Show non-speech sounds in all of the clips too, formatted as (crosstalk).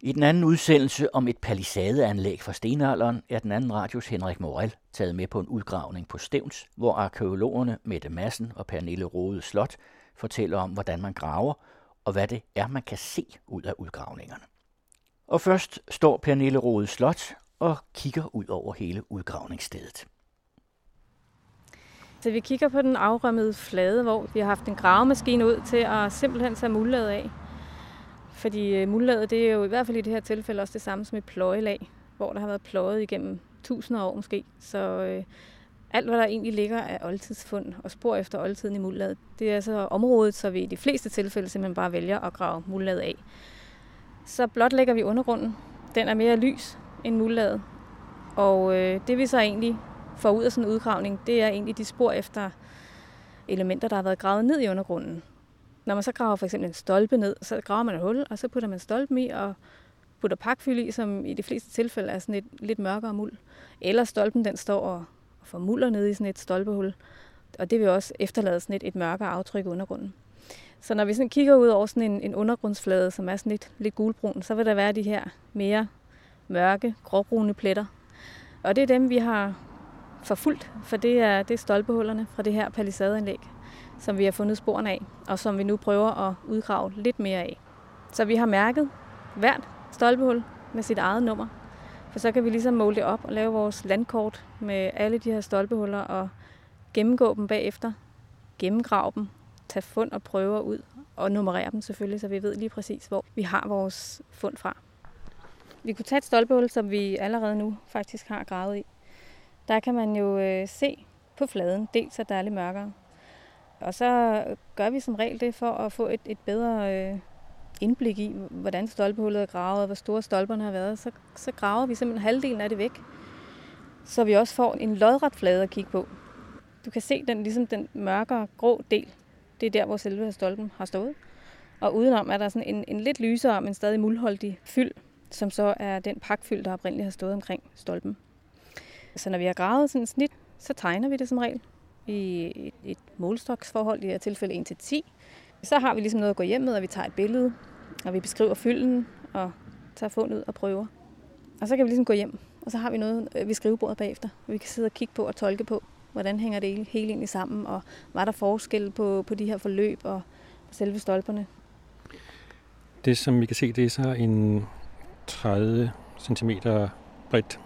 I den anden udsendelse om et palisadeanlæg fra stenalderen er den anden radios Henrik Morel taget med på en udgravning på Stævns, hvor arkeologerne Mette Madsen og Pernille Rode Slot fortæller om, hvordan man graver, og hvad det er, man kan se ud af udgravningerne. Og først står Pernille Rode Slot og kigger ud over hele udgravningsstedet. Så vi kigger på den afrømmede flade, hvor vi har haft en gravemaskine ud til at simpelthen tage muldlaget af. Fordi øh, muldlaget, det er jo i hvert fald i det her tilfælde også det samme som et pløjelag, hvor der har været pløjet igennem tusinder af år måske. Så øh, alt, hvad der egentlig ligger af oldtidsfund og spor efter oldtiden i muldlaget, det er så området, så vi i de fleste tilfælde simpelthen bare vælger at grave muldlaget af. Så blot lægger vi undergrunden. Den er mere lys end muldlaget. Og øh, det vi så egentlig får ud af sådan en udgravning, det er egentlig de spor efter elementer, der har været gravet ned i undergrunden. Når man så graver for eksempel en stolpe ned, så graver man et hul, og så putter man stolpen i og putter pakfyld i, som i de fleste tilfælde er sådan et lidt mørkere muld. Eller stolpen den står og formuller nede i sådan et stolpehul, og det vil også efterlade sådan et, et mørkere aftryk i undergrunden. Så når vi sådan kigger ud over sådan en, en undergrundsflade, som er sådan lidt, lidt gulbrun, så vil der være de her mere mørke, gråbrune pletter. Og det er dem, vi har forfulgt, for det er, det er stolpehullerne fra det her palisadeanlæg, som vi har fundet sporene af, og som vi nu prøver at udgrave lidt mere af. Så vi har mærket hvert stolpehul med sit eget nummer, for så kan vi ligesom måle det op og lave vores landkort med alle de her stolpehuller og gennemgå dem bagefter, gennemgrave dem, tage fund og prøver ud og nummerere dem selvfølgelig, så vi ved lige præcis, hvor vi har vores fund fra. Vi kunne tage et stolpehul, som vi allerede nu faktisk har gravet i. Der kan man jo øh, se på fladen, dels at der er lidt mørkere. Og så gør vi som regel det for at få et, et bedre øh, indblik i, hvordan stolpehullet er gravet, og hvor store stolperne har været. Så, så graver vi simpelthen halvdelen af det væk, så vi også får en lodret flade at kigge på. Du kan se den, ligesom den mørkere grå del. Det er der, hvor selve stolpen har stået. Og udenom er der sådan en, en lidt lysere, men stadig muldholdig fyld, som så er den pakfyld, der oprindeligt har stået omkring stolpen. Så når vi har gravet sådan et snit, så tegner vi det som regel i et, et målstoksforhold, i det her tilfælde 1 til 10. Så har vi ligesom noget at gå hjem med, og vi tager et billede, og vi beskriver fylden, og tager fundet ud og prøver. Og så kan vi ligesom gå hjem, og så har vi noget øh, ved skrivebordet bagefter, vi kan sidde og kigge på og tolke på, hvordan hænger det hele egentlig sammen, og var der forskel på, på de her forløb og selve stolperne. Det, som vi kan se, det er så en 30 cm bredt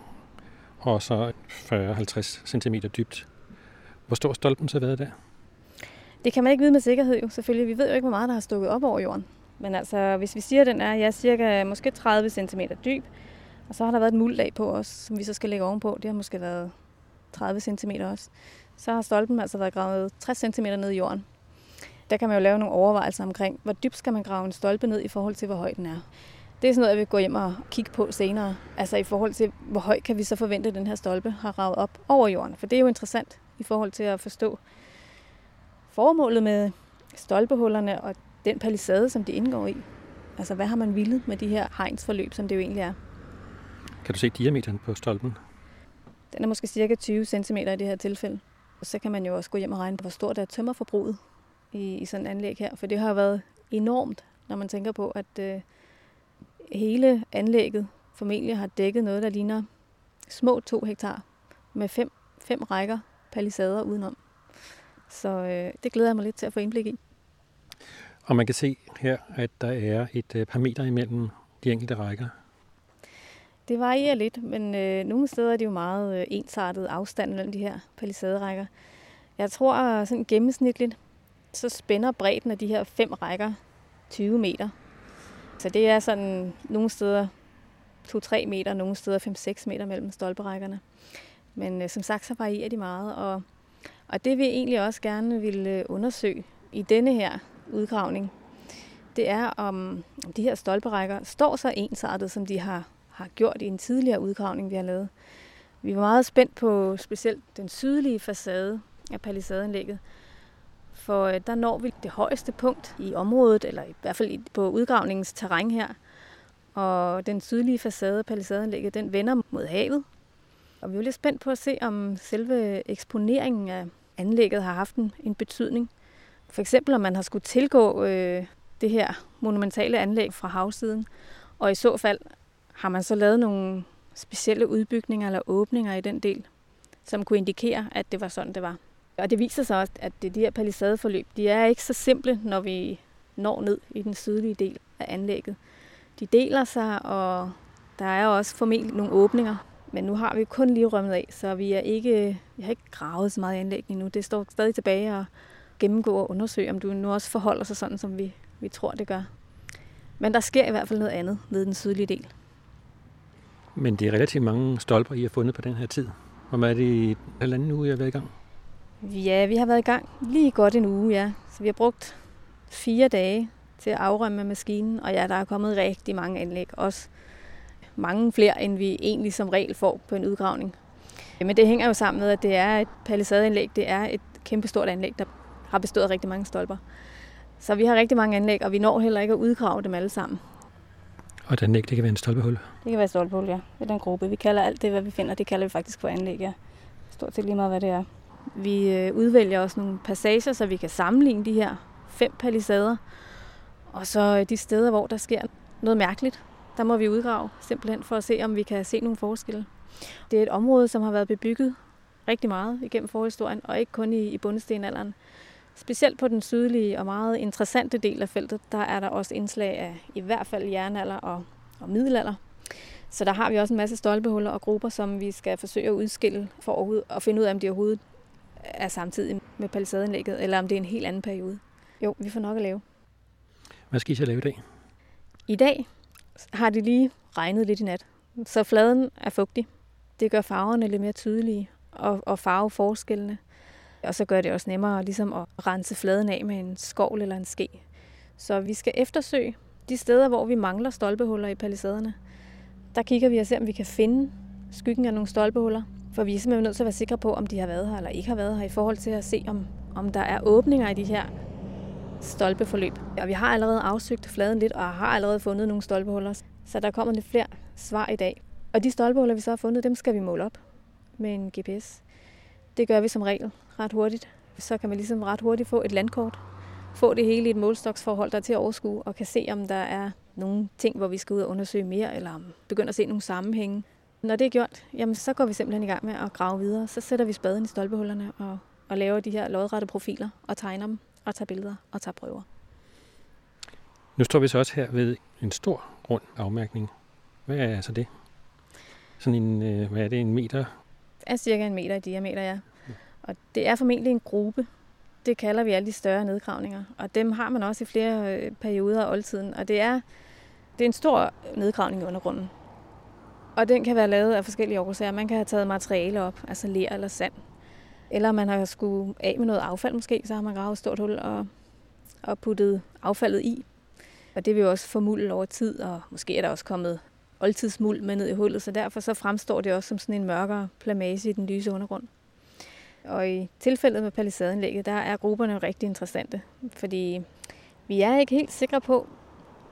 og så 40-50 cm dybt. Hvor stor stolpen så været der? Det kan man ikke vide med sikkerhed jo, selvfølgelig. Vi ved jo ikke, hvor meget der har stukket op over jorden. Men altså, hvis vi siger, at den er ja, cirka måske 30 cm dyb, og så har der været et muldlag på os, som vi så skal lægge ovenpå. Det har måske været 30 cm også. Så har stolpen altså været gravet 60 cm ned i jorden. Der kan man jo lave nogle overvejelser omkring, hvor dybt skal man grave en stolpe ned i forhold til, hvor høj den er. Det er sådan noget, jeg vil gå hjem og kigge på senere. Altså i forhold til, hvor høj kan vi så forvente, at den her stolpe har ravet op over jorden. For det er jo interessant i forhold til at forstå formålet med stolpehullerne og den palisade, som de indgår i. Altså hvad har man villet med de her hegnsforløb, som det jo egentlig er. Kan du se diameteren på stolpen? Den er måske cirka 20 cm i det her tilfælde. Og så kan man jo også gå hjem og regne på, hvor stort er tømmerforbruget i, i sådan et anlæg her. For det har været enormt, når man tænker på, at øh, hele anlægget formentlig har dækket noget, der ligner små to hektar med fem, fem rækker palisader udenom. Så øh, det glæder jeg mig lidt til at få indblik i. Og man kan se her, at der er et øh, par meter imellem de enkelte rækker. Det varierer lidt, men øh, nogle steder er det jo meget øh, ensartet afstand mellem de her palisaderækker. Jeg tror sådan gennemsnitligt, så spænder bredden af de her fem rækker 20 meter. Så det er sådan nogle steder 2-3 meter, nogle steder 5-6 meter mellem stolperækkerne. Men øh, som sagt, så varierer de meget, og, og det vi egentlig også gerne vil øh, undersøge i denne her udgravning, det er om, om de her stolperækker står så ensartet, som de har, har gjort i en tidligere udgravning, vi har lavet. Vi var meget spændt på specielt den sydlige facade af palisadeanlægget, for øh, der når vi det højeste punkt i området, eller i hvert fald på udgravningens terræn her. Og den sydlige facade af palisadeanlægget, den vender mod havet. Og vi er lidt spændt på at se, om selve eksponeringen af anlægget har haft en, en betydning. For eksempel, om man har skulle tilgå øh, det her monumentale anlæg fra havsiden, Og i så fald har man så lavet nogle specielle udbygninger eller åbninger i den del, som kunne indikere, at det var sådan, det var. Og det viser sig også, at det, de her palisadeforløb, de er ikke så simple, når vi når ned i den sydlige del af anlægget. De deler sig, og der er også formentlig nogle åbninger, men nu har vi kun lige rømmet af, så vi, er ikke, vi har ikke gravet så meget i anlægget endnu. Det står stadig tilbage og gennemgå og undersøge, om du nu også forholder sig sådan, som vi, vi tror, det gør. Men der sker i hvert fald noget andet nede i den sydlige del. Men det er relativt mange stolper, I har fundet på den her tid. Hvor meget er det i halvanden uge, I har været i gang? Ja, vi har været i gang lige godt en uge, ja. Så vi har brugt fire dage til at afrømme maskinen, og ja, der er kommet rigtig mange anlæg, også mange flere, end vi egentlig som regel får på en udgravning. Men det hænger jo sammen med, at det er et palisadeanlæg, det er et kæmpestort anlæg, der har bestået af rigtig mange stolper. Så vi har rigtig mange anlæg, og vi når heller ikke at udgrave dem alle sammen. Og et anlæg, det kan være en stolpehul? Det kan være et stolpehul, ja. Det er den gruppe. Vi kalder alt det, hvad vi finder, det kalder vi faktisk for anlæg, ja. Stort set lige meget, hvad det er. Vi øh, udvælger også nogle passager, så vi kan sammenligne de her fem palisader. Og så øh, de steder, hvor der sker noget mærkeligt, der må vi udgrave simpelthen for at se, om vi kan se nogle forskelle. Det er et område, som har været bebygget rigtig meget igennem forhistorien, og ikke kun i, i bundestenalderen. Specielt på den sydlige og meget interessante del af feltet, der er der også indslag af i hvert fald jernalder og, og middelalder. Så der har vi også en masse stolpehuller og grupper, som vi skal forsøge at udskille for at finde ud af, om de overhovedet er samtidig med palisadeanlægget, eller om det er en helt anden periode. Jo, vi får nok at lave. Hvad skal I så lave i dag? I dag har det lige regnet lidt i nat, så fladen er fugtig. Det gør farverne lidt mere tydelige og, og farveforskellene. Og så gør det også nemmere ligesom at rense fladen af med en skovl eller en ske. Så vi skal eftersøge de steder, hvor vi mangler stolpehuller i palisaderne. Der kigger vi og ser, om vi kan finde skyggen af nogle stolpehuller. For vi er simpelthen nødt til at være sikre på, om de har været her eller ikke har været her, i forhold til at se, om, om der er åbninger i de her stolpeforløb. Og vi har allerede afsøgt fladen lidt, og har allerede fundet nogle stolpehuller. Så der kommer lidt flere svar i dag. Og de stolpehuller, vi så har fundet, dem skal vi måle op med en GPS. Det gør vi som regel ret hurtigt. Så kan man ligesom ret hurtigt få et landkort. Få det hele i et målstoksforhold, der er til at overskue, og kan se, om der er nogle ting, hvor vi skal ud og undersøge mere, eller om begynder at se nogle sammenhænge. Når det er gjort, jamen, så går vi simpelthen i gang med at grave videre. Så sætter vi spaden i stolpehullerne og, og laver de her lodrette profiler og tegner dem og tager billeder og tager prøver. Nu står vi så også her ved en stor rund afmærkning. Hvad er altså det? Sådan en, øh, hvad er det, en meter? Det er cirka en meter i diameter, ja. Og det er formentlig en gruppe. Det kalder vi alle de større nedgravninger. Og dem har man også i flere øh, perioder af oldtiden. Og det er, det er en stor nedgravning i undergrunden. Og den kan være lavet af forskellige årsager. Man kan have taget materiale op, altså ler eller sand. Eller man har skulle af med noget affald måske, så har man gravet et stort hul og, og puttet affaldet i. Og det vil jo også formulde over tid, og måske er der også kommet oldtidsmuld med ned i hullet, så derfor så fremstår det også som sådan en mørkere plamage i den lyse undergrund. Og i tilfældet med palisadeanlægget, der er grupperne rigtig interessante, fordi vi er ikke helt sikre på,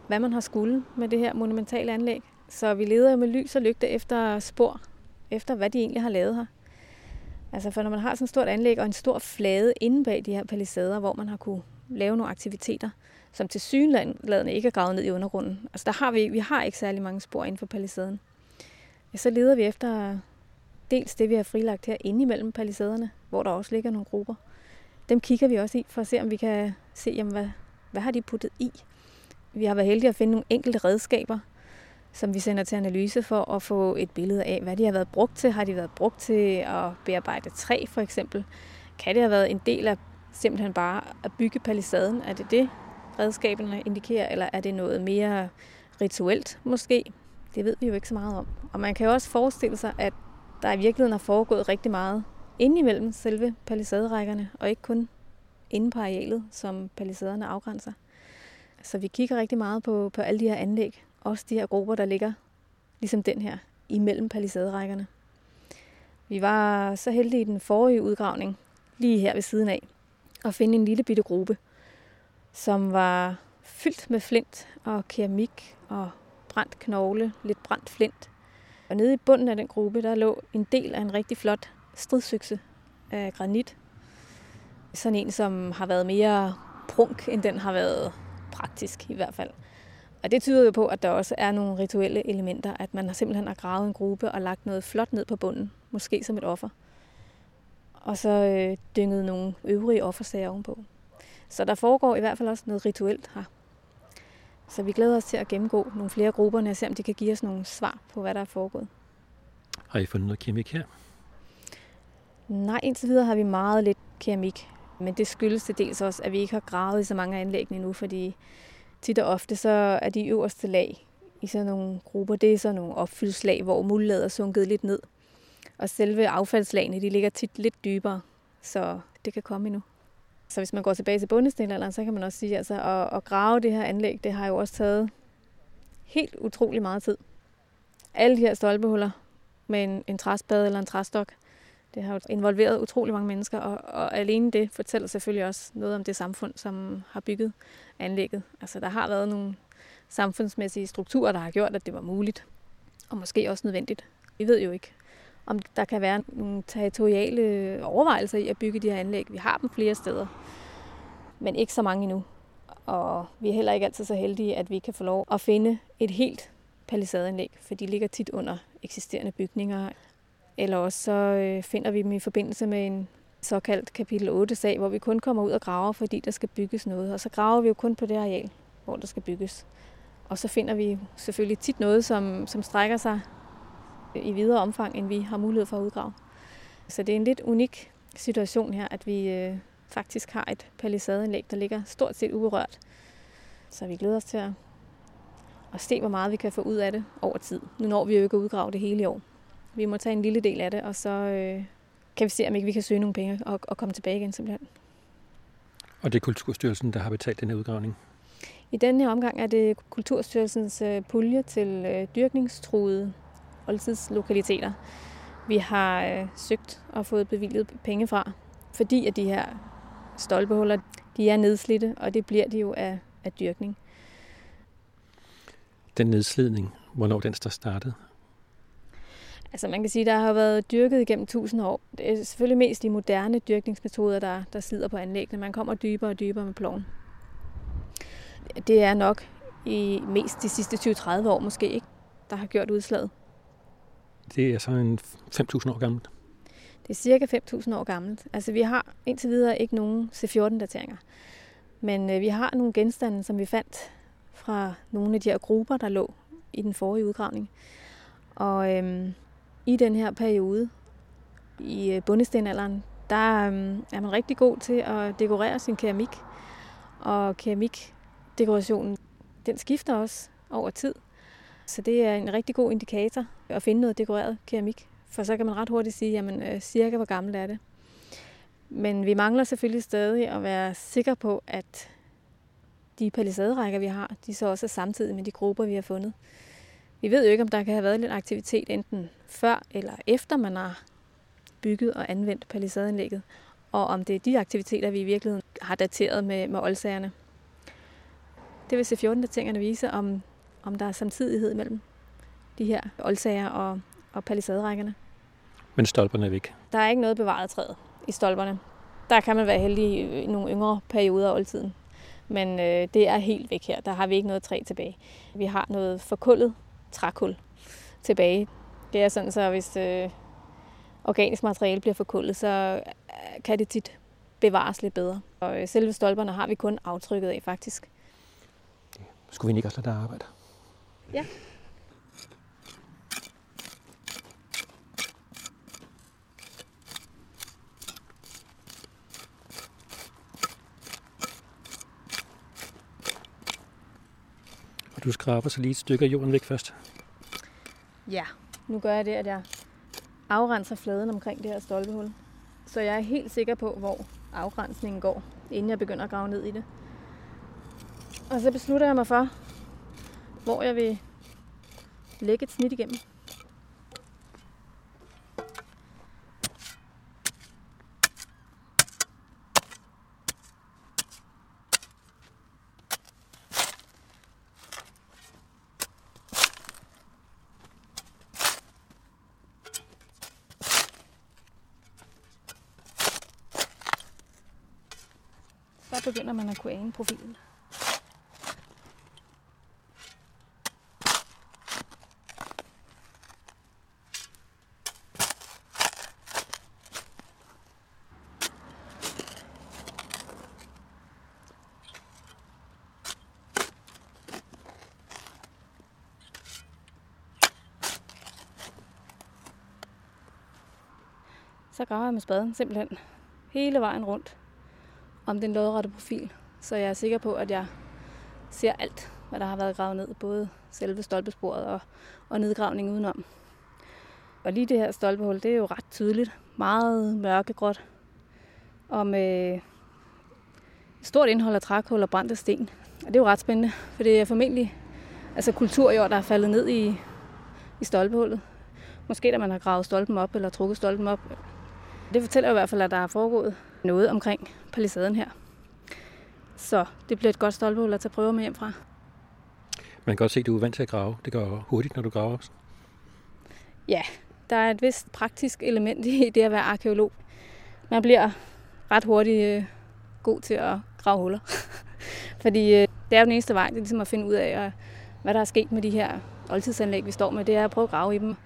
hvad man har skulle med det her monumentale anlæg. Så vi leder med lys og lygte efter spor, efter hvad de egentlig har lavet her. Altså for når man har sådan et stort anlæg og en stor flade inde bag de her palisader, hvor man har kunne lave nogle aktiviteter, som til synlandene ikke er gravet ned i undergrunden. Altså der har vi, vi har ikke særlig mange spor inden for palisaden. Ja, så leder vi efter dels det, vi har frilagt her inde imellem palisaderne, hvor der også ligger nogle grupper. Dem kigger vi også i for at se, om vi kan se, jamen, hvad, hvad har de puttet i. Vi har været heldige at finde nogle enkelte redskaber, som vi sender til analyse for at få et billede af, hvad de har været brugt til. Har de været brugt til at bearbejde træ for eksempel? Kan det have været en del af simpelthen bare at bygge palisaden? Er det det, redskaberne indikerer, eller er det noget mere rituelt måske? Det ved vi jo ikke så meget om. Og man kan jo også forestille sig, at der i virkeligheden har foregået rigtig meget indimellem selve palisaderækkerne, og ikke kun inde på arealet, som palisaderne afgrænser. Så vi kigger rigtig meget på, på alle de her anlæg, også de her grupper, der ligger ligesom den her, imellem palisaderækkerne. Vi var så heldige i den forrige udgravning, lige her ved siden af, at finde en lille bitte gruppe, som var fyldt med flint og keramik og brændt knogle, lidt brændt flint. Og nede i bunden af den gruppe, der lå en del af en rigtig flot stridsøkse af granit. Sådan en, som har været mere prunk, end den har været praktisk i hvert fald. Og det tyder jo på, at der også er nogle rituelle elementer, at man har simpelthen har gravet en gruppe og lagt noget flot ned på bunden, måske som et offer. Og så øh, dynget nogle øvrige offersager ovenpå. Så der foregår i hvert fald også noget rituelt her. Så vi glæder os til at gennemgå nogle flere grupper, og se om de kan give os nogle svar på, hvad der er foregået. Har I fundet noget keramik her? Nej, indtil videre har vi meget lidt keramik. Men det skyldes til dels også, at vi ikke har gravet i så mange anlæg endnu, fordi tit og ofte så er de øverste lag i sådan nogle grupper, det er sådan nogle opfyldslag, hvor muldlaget er sunket lidt ned. Og selve affaldslagene, de ligger tit lidt dybere, så det kan komme endnu. Så hvis man går tilbage til bundestenalderen, så kan man også sige, altså, at, at grave det her anlæg, det har jo også taget helt utrolig meget tid. Alle de her stolpehuller med en, en træspade eller en træstok, det har jo involveret utrolig mange mennesker, og, og alene det fortæller selvfølgelig også noget om det samfund, som har bygget anlægget. Altså der har været nogle samfundsmæssige strukturer, der har gjort, at det var muligt, og måske også nødvendigt. Vi ved jo ikke, om der kan være nogle territoriale overvejelser i at bygge de her anlæg. Vi har dem flere steder, men ikke så mange endnu. Og vi er heller ikke altid så heldige, at vi kan få lov at finde et helt palisadeanlæg, for de ligger tit under eksisterende bygninger. Eller også så øh, finder vi dem i forbindelse med en såkaldt kapitel 8-sag, hvor vi kun kommer ud og graver, fordi der skal bygges noget. Og så graver vi jo kun på det areal, hvor der skal bygges. Og så finder vi selvfølgelig tit noget, som, som strækker sig øh, i videre omfang, end vi har mulighed for at udgrave. Så det er en lidt unik situation her, at vi øh, faktisk har et palisadeanlæg, der ligger stort set uberørt. Så vi glæder os til at, at se, hvor meget vi kan få ud af det over tid. Nu når vi jo ikke at udgrave det hele i år. Vi må tage en lille del af det, og så øh, kan vi se, om ikke vi kan søge nogle penge og, og komme tilbage igen simpelthen. Og det er Kulturstyrelsen, der har betalt den her udgravning? I denne her omgang er det Kulturstyrelsens øh, pulje til øh, dyrkningstruede oldtidslokaliteter, vi har øh, søgt og fået bevilget penge fra, fordi at de her stolpehuller, de er nedslidte, og det bliver de jo af, af dyrkning. Den nedslidning, hvornår den der startede? Altså man kan sige, der har været dyrket igennem tusind år. Det er selvfølgelig mest de moderne dyrkningsmetoder, der, der slider på anlæggene. Man kommer dybere og dybere med ploven. Det er nok i mest de sidste 20-30 år måske, ikke, der har gjort udslaget. Det er så en 5.000 år gammelt? Det er cirka 5.000 år gammelt. Altså vi har indtil videre ikke nogen C14-dateringer. Men øh, vi har nogle genstande, som vi fandt fra nogle af de her grupper, der lå i den forrige udgravning. Og øhm, i den her periode, i øh, bundestenalderen, der øhm, er man rigtig god til at dekorere sin keramik. Og keramikdekorationen, den skifter også over tid. Så det er en rigtig god indikator at finde noget dekoreret keramik. For så kan man ret hurtigt sige, jamen øh, cirka hvor gammel er det. Men vi mangler selvfølgelig stadig at være sikre på, at de palisaderækker, vi har, de så også er samtidig med de grupper, vi har fundet. Vi ved jo ikke, om der kan have været lidt aktivitet enten før eller efter man har bygget og anvendt palisadeanlægget, og om det er de aktiviteter, vi i virkeligheden har dateret med, med oldsagerne. Det vil C14-dateringerne vise, om om der er samtidighed mellem de her oldsager og, og palisaderækkerne. Men stolperne er væk? Der er ikke noget bevaret træet i stolperne. Der kan man være heldig i nogle yngre perioder af oldtiden. Men øh, det er helt væk her. Der har vi ikke noget træ tilbage. Vi har noget forkullet trækul tilbage. Det er sådan, så hvis øh, organisk materiale bliver forkullet, så øh, kan det tit bevares lidt bedre. Og øh, selve stolperne har vi kun aftrykket af, faktisk. Skulle vi ikke også lade dig arbejde? Ja. Du skraber så lige et stykke af jorden væk først? Ja, nu gør jeg det, at jeg afrenser fladen omkring det her stolpehul. Så jeg er helt sikker på, hvor afgrænsningen går, inden jeg begynder at grave ned i det. Og så beslutter jeg mig for, hvor jeg vil lægge et snit igennem. kunne ane profilen. så graver jeg med spaden simpelthen hele vejen rundt om den lodrette profil så jeg er sikker på, at jeg ser alt, hvad der har været gravet ned, både selve stolpesporet og, og nedgravningen udenom. Og lige det her stolpehul, det er jo ret tydeligt. Meget mørkegråt. Og med stort indhold af trækul og brændte sten. Og det er jo ret spændende, for det er formentlig altså kulturjord, der er faldet ned i, i stolpehullet. Måske da man har gravet stolpen op eller trukket stolpen op. Det fortæller i hvert fald, at der er foregået noget omkring palisaden her. Så det bliver et godt stolpehul at tage prøver med hjem fra. Man kan godt se, at du er vant til at grave. Det går hurtigt, når du graver. Ja, der er et vist praktisk element i det at være arkeolog. Man bliver ret hurtigt øh, god til at grave huller. (laughs) Fordi øh, det er jo den eneste vej, det er ligesom at finde ud af, hvad der er sket med de her oldtidsanlæg, vi står med. Det er at prøve at grave i dem.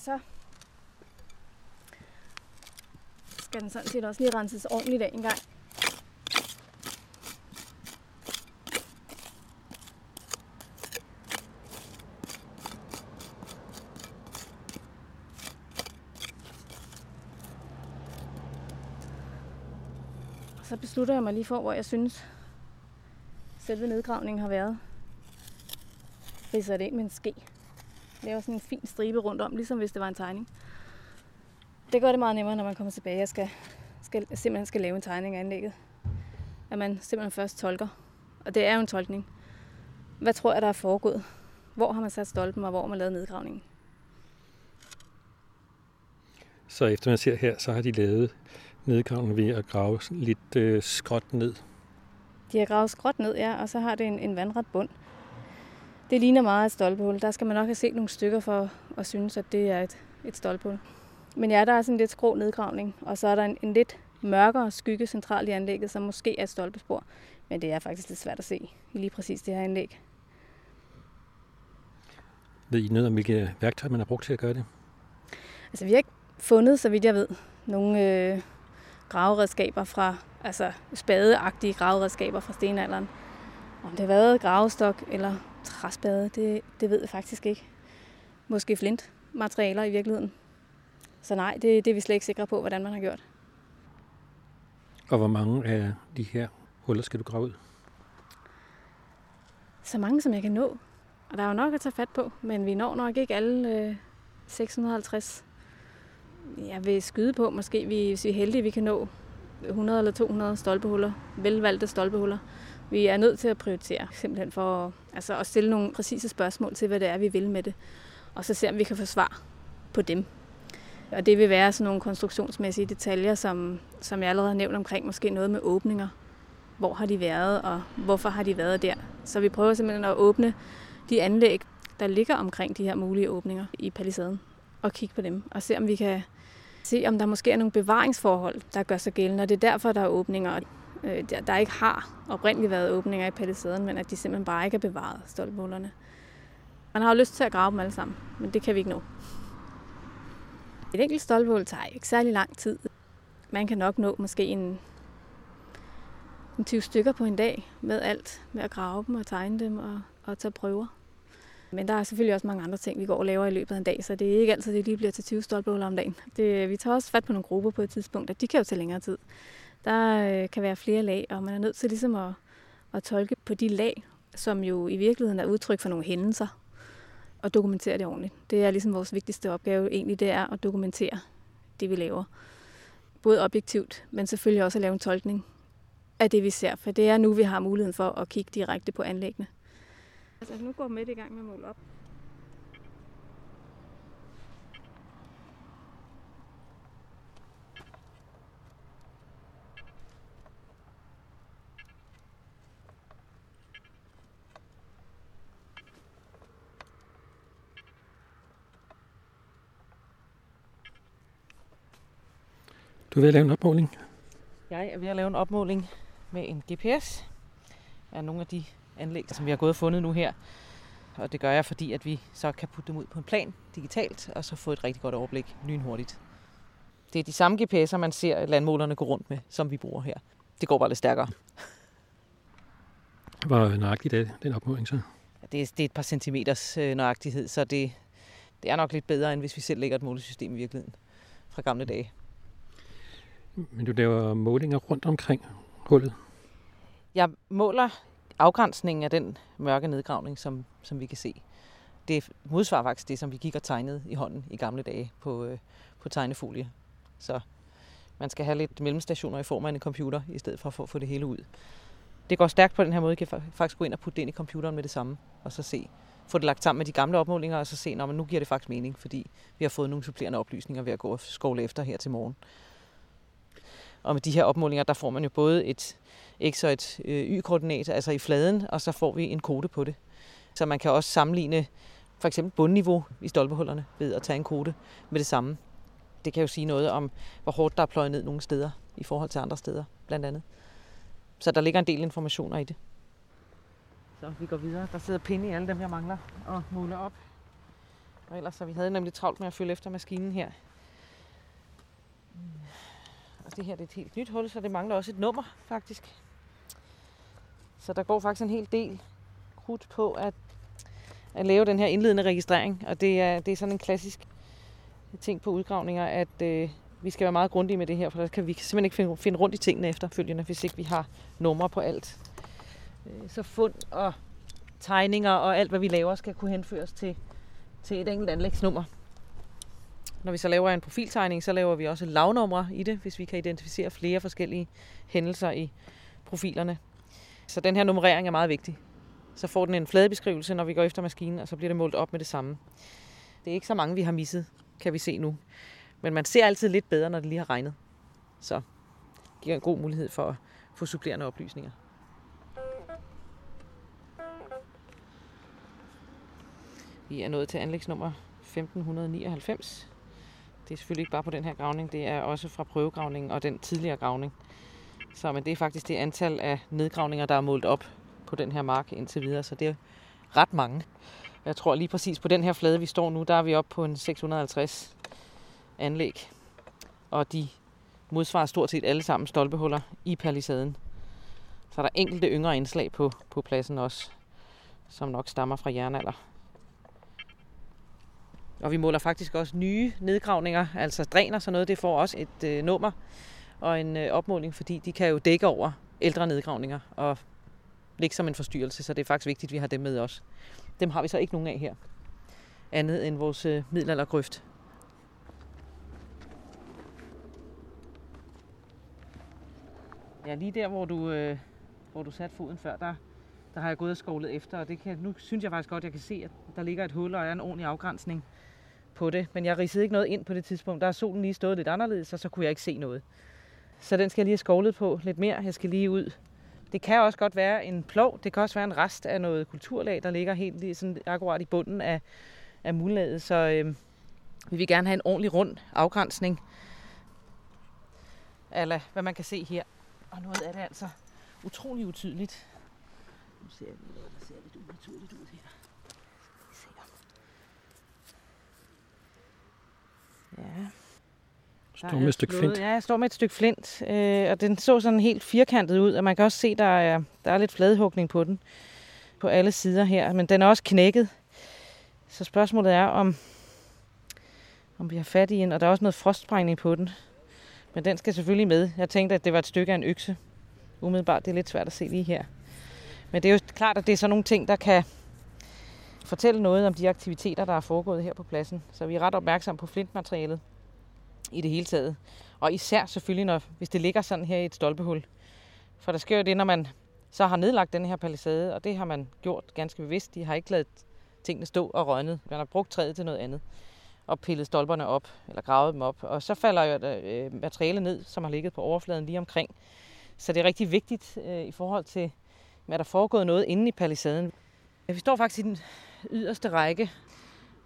Så skal den sådan set også lige renses ordentligt af en gang. så beslutter jeg mig lige for, hvor jeg synes, selve nedgravningen har været. Ridser det ind med en ske. Laver sådan en fin stribe rundt om, ligesom hvis det var en tegning. Det gør det meget nemmere, når man kommer tilbage og skal, skal, simpelthen skal lave en tegning af anlægget. At man simpelthen først tolker. Og det er jo en tolkning. Hvad tror jeg, der er foregået? Hvor har man sat stolpen, og hvor har man lavet nedgravningen? Så efter man ser her, så har de lavet nedgravningen ved at grave lidt øh, skråt ned. De har gravet skråt ned, ja, og så har det en, en vandret bund. Det ligner meget et stolpehul. Der skal man nok have set nogle stykker for at synes, at det er et, et stolpehul. Men ja, der er sådan lidt skrå nedgravning, og så er der en, en lidt mørkere skygge centralt i anlægget, som måske er et stolpespor. Men det er faktisk lidt svært at se i lige præcis det her anlæg. Ved I noget om, hvilke værktøjer man har brugt til at gøre det? Altså, vi har ikke fundet, så vidt jeg ved, nogle øh, graveredskaber fra, altså spadeagtige graveredskaber fra stenalderen. Om det har været gravestok eller træspade, det, det ved jeg faktisk ikke. Måske flint materialer i virkeligheden. Så nej, det, det er vi slet ikke sikre på, hvordan man har gjort. Og hvor mange af de her huller skal du grave ud? Så mange, som jeg kan nå. Og der er jo nok at tage fat på, men vi når nok ikke alle øh, 650. Jeg vil skyde på, måske vi, hvis vi er heldige, vi kan nå 100 eller 200 stolpehuller, velvalgte stolpehuller. Vi er nødt til at prioritere, simpelthen for altså, at stille nogle præcise spørgsmål til, hvad det er, vi vil med det. Og så se, om vi kan få svar på dem. Og det vil være sådan nogle konstruktionsmæssige detaljer, som, som jeg allerede har nævnt omkring, måske noget med åbninger. Hvor har de været, og hvorfor har de været der? Så vi prøver simpelthen at åbne de anlæg, der ligger omkring de her mulige åbninger i palisaden, og kigge på dem, og se om vi kan se, om der måske er nogle bevaringsforhold, der gør sig gældende, og det er derfor, der er åbninger, øh, der ikke har oprindeligt været åbninger i palisaden, men at de simpelthen bare ikke er bevaret, stolpehullerne. Man har jo lyst til at grave dem alle sammen, men det kan vi ikke nå. Et enkelt stolpehul tager ikke særlig lang tid. Man kan nok nå måske en, en 20 stykker på en dag med alt, med at grave dem og tegne dem og, og tage prøver. Men der er selvfølgelig også mange andre ting, vi går og laver i løbet af en dag, så det er ikke altid, det lige bliver til 20 stolpehuller om dagen. Det, vi tager også fat på nogle grupper på et tidspunkt, og de kan jo tage længere tid. Der øh, kan være flere lag, og man er nødt til ligesom at, at tolke på de lag, som jo i virkeligheden er udtryk for nogle hændelser, og dokumentere det ordentligt. Det er ligesom vores vigtigste opgave egentlig, det er at dokumentere det, vi laver. Både objektivt, men selvfølgelig også at lave en tolkning af det, vi ser. For det er nu, vi har muligheden for at kigge direkte på anlæggene. Altså, nu går med i gang med at måle op. Du er ved at lave en opmåling? Jeg er ved at lave en opmåling med en GPS af nogle af de anlæg, som vi har gået og fundet nu her. Og det gør jeg, fordi at vi så kan putte dem ud på en plan digitalt, og så få et rigtig godt overblik lynhurtigt. Det er de samme GPS'er, man ser landmålerne gå rundt med, som vi bruger her. det går bare lidt stærkere. Hvor nøjagtigt er den opmåling så? Det er, det er et par centimeters øh, nøjagtighed, så det, det er nok lidt bedre, end hvis vi selv lægger et målesystem i virkeligheden fra gamle dage. Men du laver målinger rundt omkring hullet? Jeg måler afgrænsningen af den mørke nedgravning, som, som vi kan se. Det modsvarer faktisk det, som vi gik og tegnede i hånden i gamle dage på, øh, på tegnefolie. Så man skal have lidt mellemstationer i form af en computer, i stedet for at få, det hele ud. Det går stærkt på den her måde. Jeg kan faktisk gå ind og putte det ind i computeren med det samme, og så se, få det lagt sammen med de gamle opmålinger, og så se, når nu giver det faktisk mening, fordi vi har fået nogle supplerende oplysninger ved at gå og skovle efter her til morgen. Og med de her opmålinger, der får man jo både et X og et øh, Y-koordinat, altså i fladen, og så får vi en kode på det. Så man kan også sammenligne for eksempel bundniveau i stolpehullerne ved at tage en kode med det samme. Det kan jo sige noget om, hvor hårdt der er pløjet ned nogle steder i forhold til andre steder, blandt andet. Så der ligger en del informationer i det. Så vi går videre. Der sidder pinde i alle dem, jeg mangler og måle op. Og ellers så vi havde nemlig travlt med at følge efter maskinen her. Og det her det er et helt nyt hul, så det mangler også et nummer faktisk. Så der går faktisk en hel del krudt på at, at lave den her indledende registrering. Og det er, det er sådan en klassisk ting på udgravninger, at øh, vi skal være meget grundige med det her, for der kan vi simpelthen ikke finde, finde rundt i tingene efterfølgende, hvis ikke vi har numre på alt. Øh, så fund og tegninger og alt, hvad vi laver, skal kunne henføres til, til et enkelt anlægsnummer. Når vi så laver en profiltegning, så laver vi også lavnumre i det, hvis vi kan identificere flere forskellige hændelser i profilerne. Så den her nummerering er meget vigtig. Så får den en fladebeskrivelse, når vi går efter maskinen, og så bliver det målt op med det samme. Det er ikke så mange, vi har misset, kan vi se nu. Men man ser altid lidt bedre, når det lige har regnet. Så det giver en god mulighed for at få supplerende oplysninger. Vi er nået til anlægsnummer 1599. Det er selvfølgelig ikke bare på den her gravning, det er også fra prøvegravningen og den tidligere gravning. Så men det er faktisk det antal af nedgravninger, der er målt op på den her mark indtil videre, så det er ret mange. Jeg tror lige præcis på den her flade, vi står nu, der er vi oppe på en 650 anlæg. Og de modsvarer stort set alle sammen stolpehuller i palisaden. Så er der enkelte yngre indslag på, på pladsen også, som nok stammer fra jernalder. Og vi måler faktisk også nye nedgravninger, altså dræner sådan noget. Det får også et øh, nummer og en øh, opmåling, fordi de kan jo dække over ældre nedgravninger og ligge som en forstyrrelse, så det er faktisk vigtigt, at vi har dem med også. Dem har vi så ikke nogen af her, andet end vores øh, middelaldergrøft. Ja, lige der, hvor du, øh, hvor du satte foden før, der, der har jeg gået og skovlet efter, og det kan, nu synes jeg faktisk godt, at jeg kan se, at der ligger et hul og er en ordentlig afgrænsning på det. Men jeg ridsede ikke noget ind på det tidspunkt. Der er solen lige stået lidt anderledes, og så kunne jeg ikke se noget. Så den skal jeg lige have skovlet på lidt mere. Jeg skal lige ud. Det kan også godt være en plov. Det kan også være en rest af noget kulturlag, der ligger helt lige sådan akkurat i bunden af, af mullaget. Så øh, vi vil gerne have en ordentlig rund afgrænsning. Eller hvad man kan se her. Og noget af det altså utrolig utydeligt. Nu ser jeg noget, der ser lidt unaturligt ud her. Ja. Står med et stykke flint. Ja, jeg står med et stykke flint, øh, og den så sådan helt firkantet ud, og man kan også se, der er, der er lidt fladhugning på den på alle sider her, men den er også knækket. Så spørgsmålet er, om, om vi har fat i en, og der er også noget frostsprængning på den. Men den skal selvfølgelig med. Jeg tænkte, at det var et stykke af en økse. Umiddelbart, det er lidt svært at se lige her. Men det er jo klart, at det er sådan nogle ting, der kan fortælle noget om de aktiviteter, der er foregået her på pladsen. Så vi er ret opmærksomme på flintmaterialet i det hele taget. Og især selvfølgelig, når, hvis det ligger sådan her i et stolpehul. For der sker jo det, når man så har nedlagt den her palisade, og det har man gjort ganske bevidst. De har ikke lavet tingene stå og rønnet. Man har brugt træet til noget andet og pillet stolperne op, eller gravet dem op. Og så falder jo øh, materiale ned, som har ligget på overfladen lige omkring. Så det er rigtig vigtigt øh, i forhold til, at der foregået noget inde i palisaden. Vi står faktisk i den yderste række,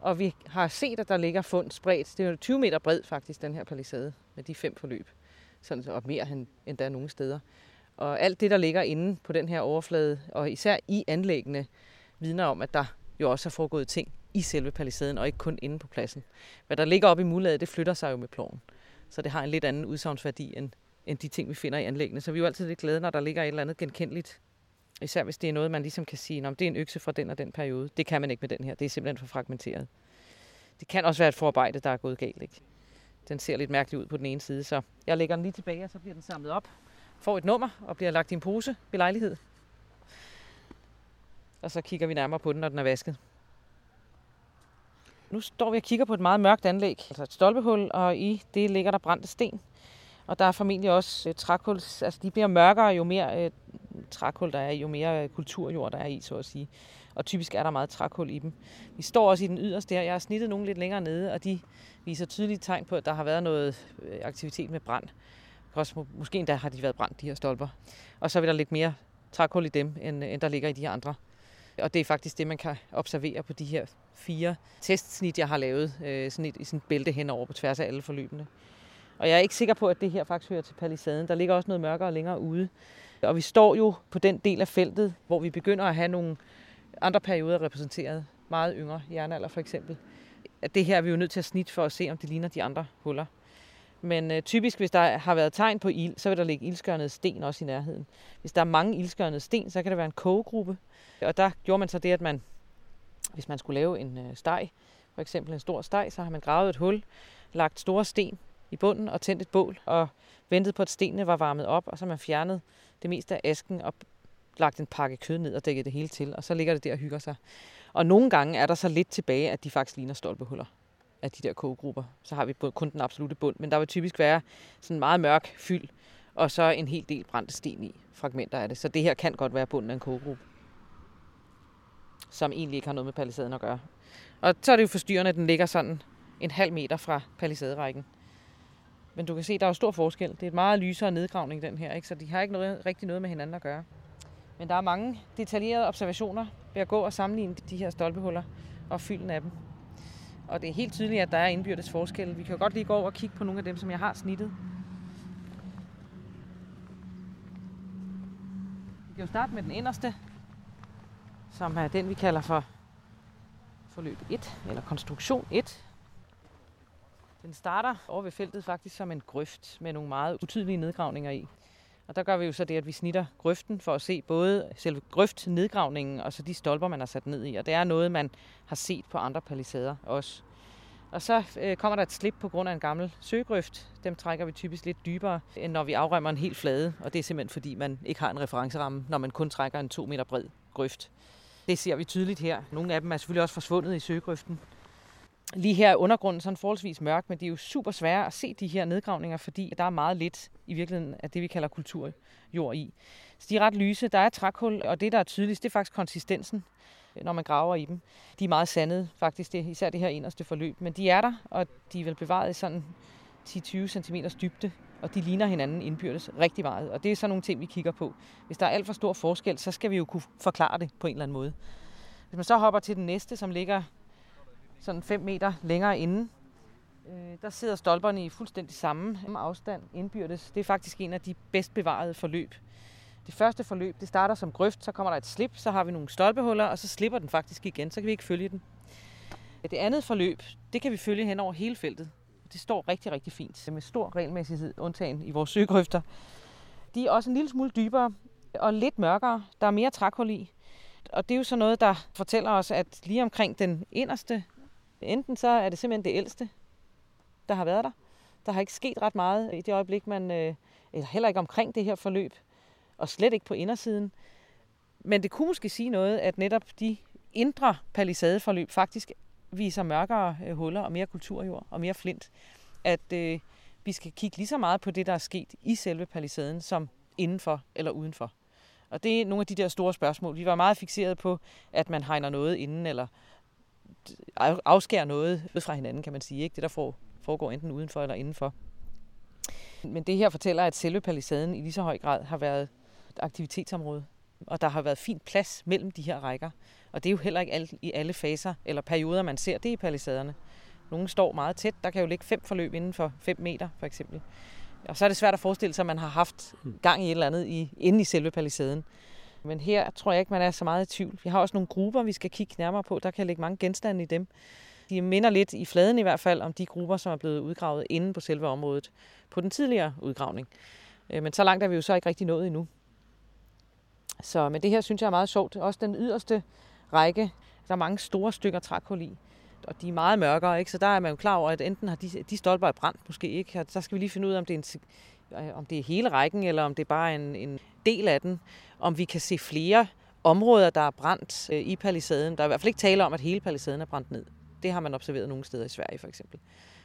og vi har set, at der ligger fund spredt. Det er jo 20 meter bred faktisk, den her palisade, med de fem forløb. Sådan, og mere end, end der er nogle steder. Og alt det, der ligger inde på den her overflade, og især i anlæggene, vidner om, at der jo også har foregået ting i selve palisaden, og ikke kun inde på pladsen. Hvad der ligger oppe i mullaget, det flytter sig jo med ploven. Så det har en lidt anden udsagnsværdi, end end de ting, vi finder i anlæggene. Så vi er jo altid lidt glade, når der ligger et eller andet genkendeligt. Især hvis det er noget, man ligesom kan sige, om det er en økse fra den og den periode. Det kan man ikke med den her. Det er simpelthen for fragmenteret. Det kan også være et forarbejde, der er gået galt. Ikke? Den ser lidt mærkelig ud på den ene side, så jeg lægger den lige tilbage, og så bliver den samlet op. Får et nummer og bliver lagt i en pose ved lejlighed. Og så kigger vi nærmere på den, når den er vasket. Nu står vi og kigger på et meget mørkt anlæg, altså et stolpehul, og i det ligger der brændte sten. Og der er formentlig også øh, trækul, altså de bliver mørkere, jo mere øh, trækul der er jo mere øh, kulturjord der er i, så at sige. Og typisk er der meget trækul i dem. Vi står også i den yderste her. Jeg har snittet nogle lidt længere nede, og de viser tydeligt tegn på, at der har været noget øh, aktivitet med brand. Også, måske endda har de været brændt, de her stolper. Og så vil der ligge mere trækul i dem, end, øh, end der ligger i de andre. Og det er faktisk det, man kan observere på de her fire testsnit, jeg har lavet øh, sådan et, i sådan et bælte henover på tværs af alle forløbene. Og jeg er ikke sikker på, at det her faktisk hører til palisaden. Der ligger også noget mørkere længere ude. Og vi står jo på den del af feltet, hvor vi begynder at have nogle andre perioder repræsenteret. Meget yngre jernalder for eksempel. At det her er vi jo nødt til at snit for at se, om det ligner de andre huller. Men øh, typisk, hvis der har været tegn på ild, så vil der ligge ildskørnede sten også i nærheden. Hvis der er mange ildskørnede sten, så kan det være en kogegruppe. Og der gjorde man så det, at man, hvis man skulle lave en øh, steg, for eksempel en stor steg, så har man gravet et hul, lagt store sten i bunden og tændt et bål og ventet på, at stenene var varmet op, og så man fjernet det meste af asken og lagt en pakke kød ned og dækket det hele til, og så ligger det der og hygger sig. Og nogle gange er der så lidt tilbage, at de faktisk ligner stolpehuller af de der kogegrupper. Så har vi kun den absolute bund, men der vil typisk være sådan meget mørk fyld, og så en hel del brændte sten i, fragmenter af det. Så det her kan godt være bunden af en kogegruppe, som egentlig ikke har noget med palisaden at gøre. Og så er det jo forstyrrende, at den ligger sådan en halv meter fra palisaderækken. Men du kan se, der er stor forskel. Det er et meget lysere nedgravning, den her, ikke? så de har ikke noget, rigtig noget med hinanden at gøre. Men der er mange detaljerede observationer ved at gå og sammenligne de her stolpehuller og fylden af dem. Og det er helt tydeligt, at der er indbyrdes forskel. Vi kan jo godt lige gå over og kigge på nogle af dem, som jeg har snittet. Vi kan jo starte med den inderste, som er den, vi kalder for forløb 1, eller konstruktion 1. Den starter over ved feltet faktisk som en grøft med nogle meget utydelige nedgravninger i. Og der gør vi jo så det, at vi snitter grøften for at se både selve grøftnedgravningen og så de stolper, man har sat ned i. Og det er noget, man har set på andre palisader også. Og så øh, kommer der et slip på grund af en gammel søgrøft. Dem trækker vi typisk lidt dybere, end når vi afrømmer en helt flade. Og det er simpelthen fordi, man ikke har en referenceramme, når man kun trækker en 2 meter bred grøft. Det ser vi tydeligt her. Nogle af dem er selvfølgelig også forsvundet i søgrøften. Lige her er undergrunden sådan forholdsvis mørk, men det er jo super svært at se de her nedgravninger, fordi der er meget lidt i virkeligheden af det, vi kalder kulturjord i. Så de er ret lyse. Der er trækul, og det, der er tydeligst, det er faktisk konsistensen, når man graver i dem. De er meget sandede, faktisk, det, især det her inderste forløb. Men de er der, og de er vel bevaret i sådan 10-20 cm dybde, og de ligner hinanden indbyrdes rigtig meget. Og det er sådan nogle ting, vi kigger på. Hvis der er alt for stor forskel, så skal vi jo kunne forklare det på en eller anden måde. Hvis man så hopper til den næste, som ligger sådan 5 meter længere inde. Øh, der sidder stolperne i fuldstændig samme afstand indbyrdes. Det er faktisk en af de bedst bevarede forløb. Det første forløb, det starter som grøft, så kommer der et slip, så har vi nogle stolpehuller, og så slipper den faktisk igen, så kan vi ikke følge den. Det andet forløb, det kan vi følge hen over hele feltet. Det står rigtig, rigtig fint, med stor regelmæssighed, undtagen i vores søgrøfter. De er også en lille smule dybere og lidt mørkere. Der er mere trækhul i. Og det er jo så noget, der fortæller os, at lige omkring den inderste Enten så er det simpelthen det ældste, der har været der. Der har ikke sket ret meget i det øjeblik, man, øh, eller heller ikke omkring det her forløb, og slet ikke på indersiden. Men det kunne måske sige noget, at netop de indre palisadeforløb faktisk viser mørkere øh, huller og mere kulturjord og mere flint. At øh, vi skal kigge lige så meget på det, der er sket i selve palisaden, som indenfor eller udenfor. Og det er nogle af de der store spørgsmål. Vi var meget fixeret på, at man hegner noget inden, eller afskære noget ud fra hinanden, kan man sige. Ikke? Det, der foregår enten udenfor eller indenfor. Men det her fortæller, at selve palisaden i lige så høj grad har været et aktivitetsområde. Og der har været fint plads mellem de her rækker. Og det er jo heller ikke alle, i alle faser eller perioder, man ser det i palisaderne. Nogle står meget tæt. Der kan jo ligge fem forløb inden for 5 meter, for eksempel. Og så er det svært at forestille sig, at man har haft gang i et eller andet i, inde i selve palisaden. Men her tror jeg ikke, man er så meget i tvivl. Vi har også nogle grupper, vi skal kigge nærmere på. Der kan ligge mange genstande i dem. De minder lidt i fladen i hvert fald om de grupper, som er blevet udgravet inde på selve området på den tidligere udgravning. Øh, men så langt er vi jo så ikke rigtig nået endnu. Så men det her synes jeg er meget sjovt. Også den yderste række, der er mange store stykker trækul i, og de er meget mørkere, ikke? så der er man jo klar over, at enten har de, de stolper er brændt måske ikke, og så skal vi lige finde ud af, om det er, en, øh, om det er hele rækken, eller om det er bare en, en del af den, om vi kan se flere områder, der er brændt øh, i palisaden. Der er i hvert fald ikke tale om, at hele palisaden er brændt ned. Det har man observeret nogle steder i Sverige for eksempel,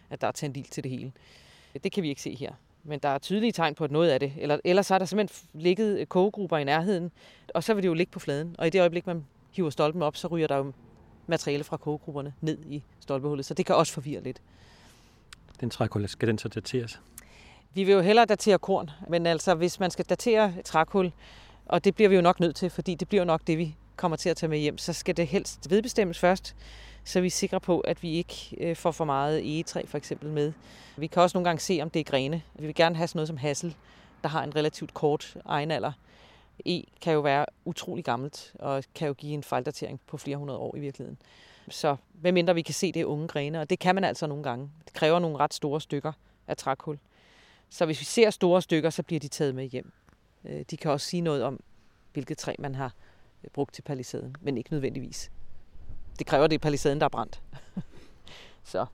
at der er tændt ild til det hele. Det kan vi ikke se her. Men der er tydelige tegn på, at noget af det, eller, ellers så er der simpelthen ligget kogegrupper i nærheden, og så vil det jo ligge på fladen. Og i det øjeblik, man hiver stolpen op, så ryger der jo materiale fra kogegrupperne ned i stolpehullet, så det kan også forvirre lidt. Den trækul, skal den så dateres? Vi vil jo hellere datere korn, men altså hvis man skal datere trækul, og det bliver vi jo nok nødt til, fordi det bliver jo nok det, vi kommer til at tage med hjem, så skal det helst vedbestemmes først, så vi er sikre på, at vi ikke øh, får for meget egetræ for eksempel med. Vi kan også nogle gange se, om det er grene. Vi vil gerne have sådan noget som hassel, der har en relativt kort egenalder. E kan jo være utrolig gammelt, og kan jo give en fejldatering på flere hundrede år i virkeligheden. Så medmindre vi kan se det unge grene, og det kan man altså nogle gange. Det kræver nogle ret store stykker af trækul. Så hvis vi ser store stykker, så bliver de taget med hjem. Øh, de kan også sige noget om, hvilket træ man har øh, brugt til palisaden, men ikke nødvendigvis. Det kræver, det er palisaden, der er brændt. (laughs) så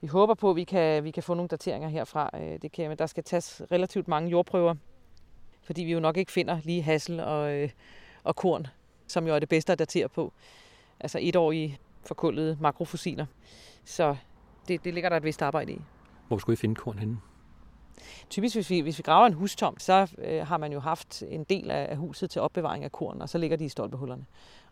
vi håber på, at vi kan, vi kan få nogle dateringer herfra. Øh, det kan, men der skal tages relativt mange jordprøver, fordi vi jo nok ikke finder lige hassel og, og korn, som jo er det bedste at datere på. Altså et år i forkullede makrofossiler. Så det, det ligger der et vist arbejde i. Hvor skulle I finde korn henne? Typisk, hvis vi, hvis vi graver en hustomt, så øh, har man jo haft en del af, af huset til opbevaring af korn, og så ligger de i stolpehullerne.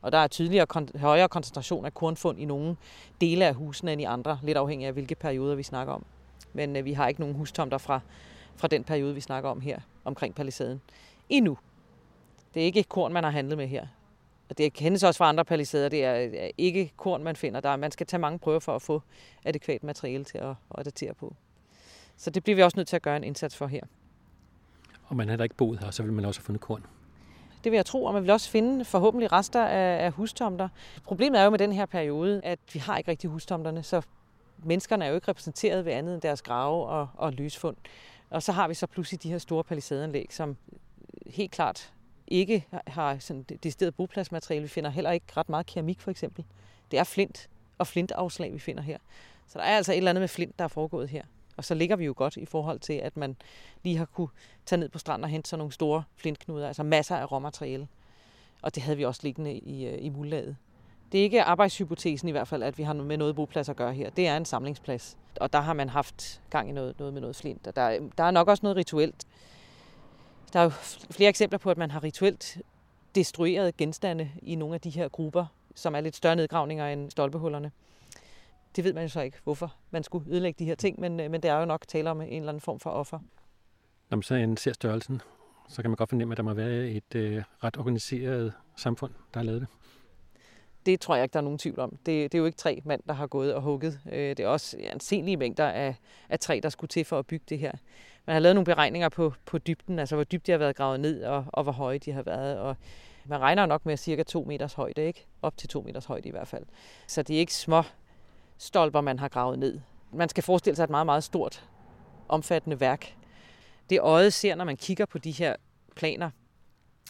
Og der er tydeligere kon- højere koncentration af kornfund i nogle dele af husene end i andre, lidt afhængig af hvilke perioder vi snakker om. Men øh, vi har ikke nogen hustomter fra, fra den periode, vi snakker om her, omkring palisaden. Endnu. Det er ikke korn, man har handlet med her. Og det kendes også fra andre palisader. Det er ikke korn, man finder. Der, man skal tage mange prøver for at få adekvat materiale til at, at datere på. Så det bliver vi også nødt til at gøre en indsats for her. Og man har ikke boet her, så vil man også have fundet korn. Det vil jeg tro, og man vil også finde forhåbentlig rester af, af hustomter. Problemet er jo med den her periode, at vi har ikke rigtig hustomterne, så menneskerne er jo ikke repræsenteret ved andet end deres grave og, og lysfund. Og så har vi så pludselig de her store palisadeanlæg, som helt klart ikke har sådan decideret bopladsmateriale. Vi finder heller ikke ret meget keramik for eksempel. Det er flint og flintafslag, vi finder her. Så der er altså et eller andet med flint, der er foregået her. Og så ligger vi jo godt i forhold til, at man lige har kunne tage ned på stranden og hente sådan nogle store flintknuder, altså masser af råmateriale. Og det havde vi også liggende i, øh, i mullaget. Det er ikke arbejdshypotesen i hvert fald, at vi har med noget boplads at gøre her. Det er en samlingsplads. Og der har man haft gang i noget, noget med noget flint. Og der, der er nok også noget rituelt. Der er jo flere eksempler på, at man har rituelt destrueret genstande i nogle af de her grupper, som er lidt større nedgravninger end stolpehullerne. Det ved man jo så ikke, hvorfor man skulle ødelægge de her ting, men, øh, men det er jo nok tale om en eller anden form for offer. Når man så ser størrelsen, så kan man godt fornemme, at der må være et øh, ret organiseret samfund, der har lavet det. Det tror jeg ikke, der er nogen tvivl om. Det, det er jo ikke tre mand, der har gået og hugget. Øh, det er også anselige mængder af, af træ, der skulle til for at bygge det her. Man har lavet nogle beregninger på, på dybden, altså hvor dybt de har været gravet ned, og, og hvor høje de har været. Og man regner nok med cirka to meters højde, ikke? Op til to meters højde i hvert fald. Så det er ikke små stolper, man har gravet ned. Man skal forestille sig et meget, meget stort, omfattende værk. Det øjet ser, når man kigger på de her planer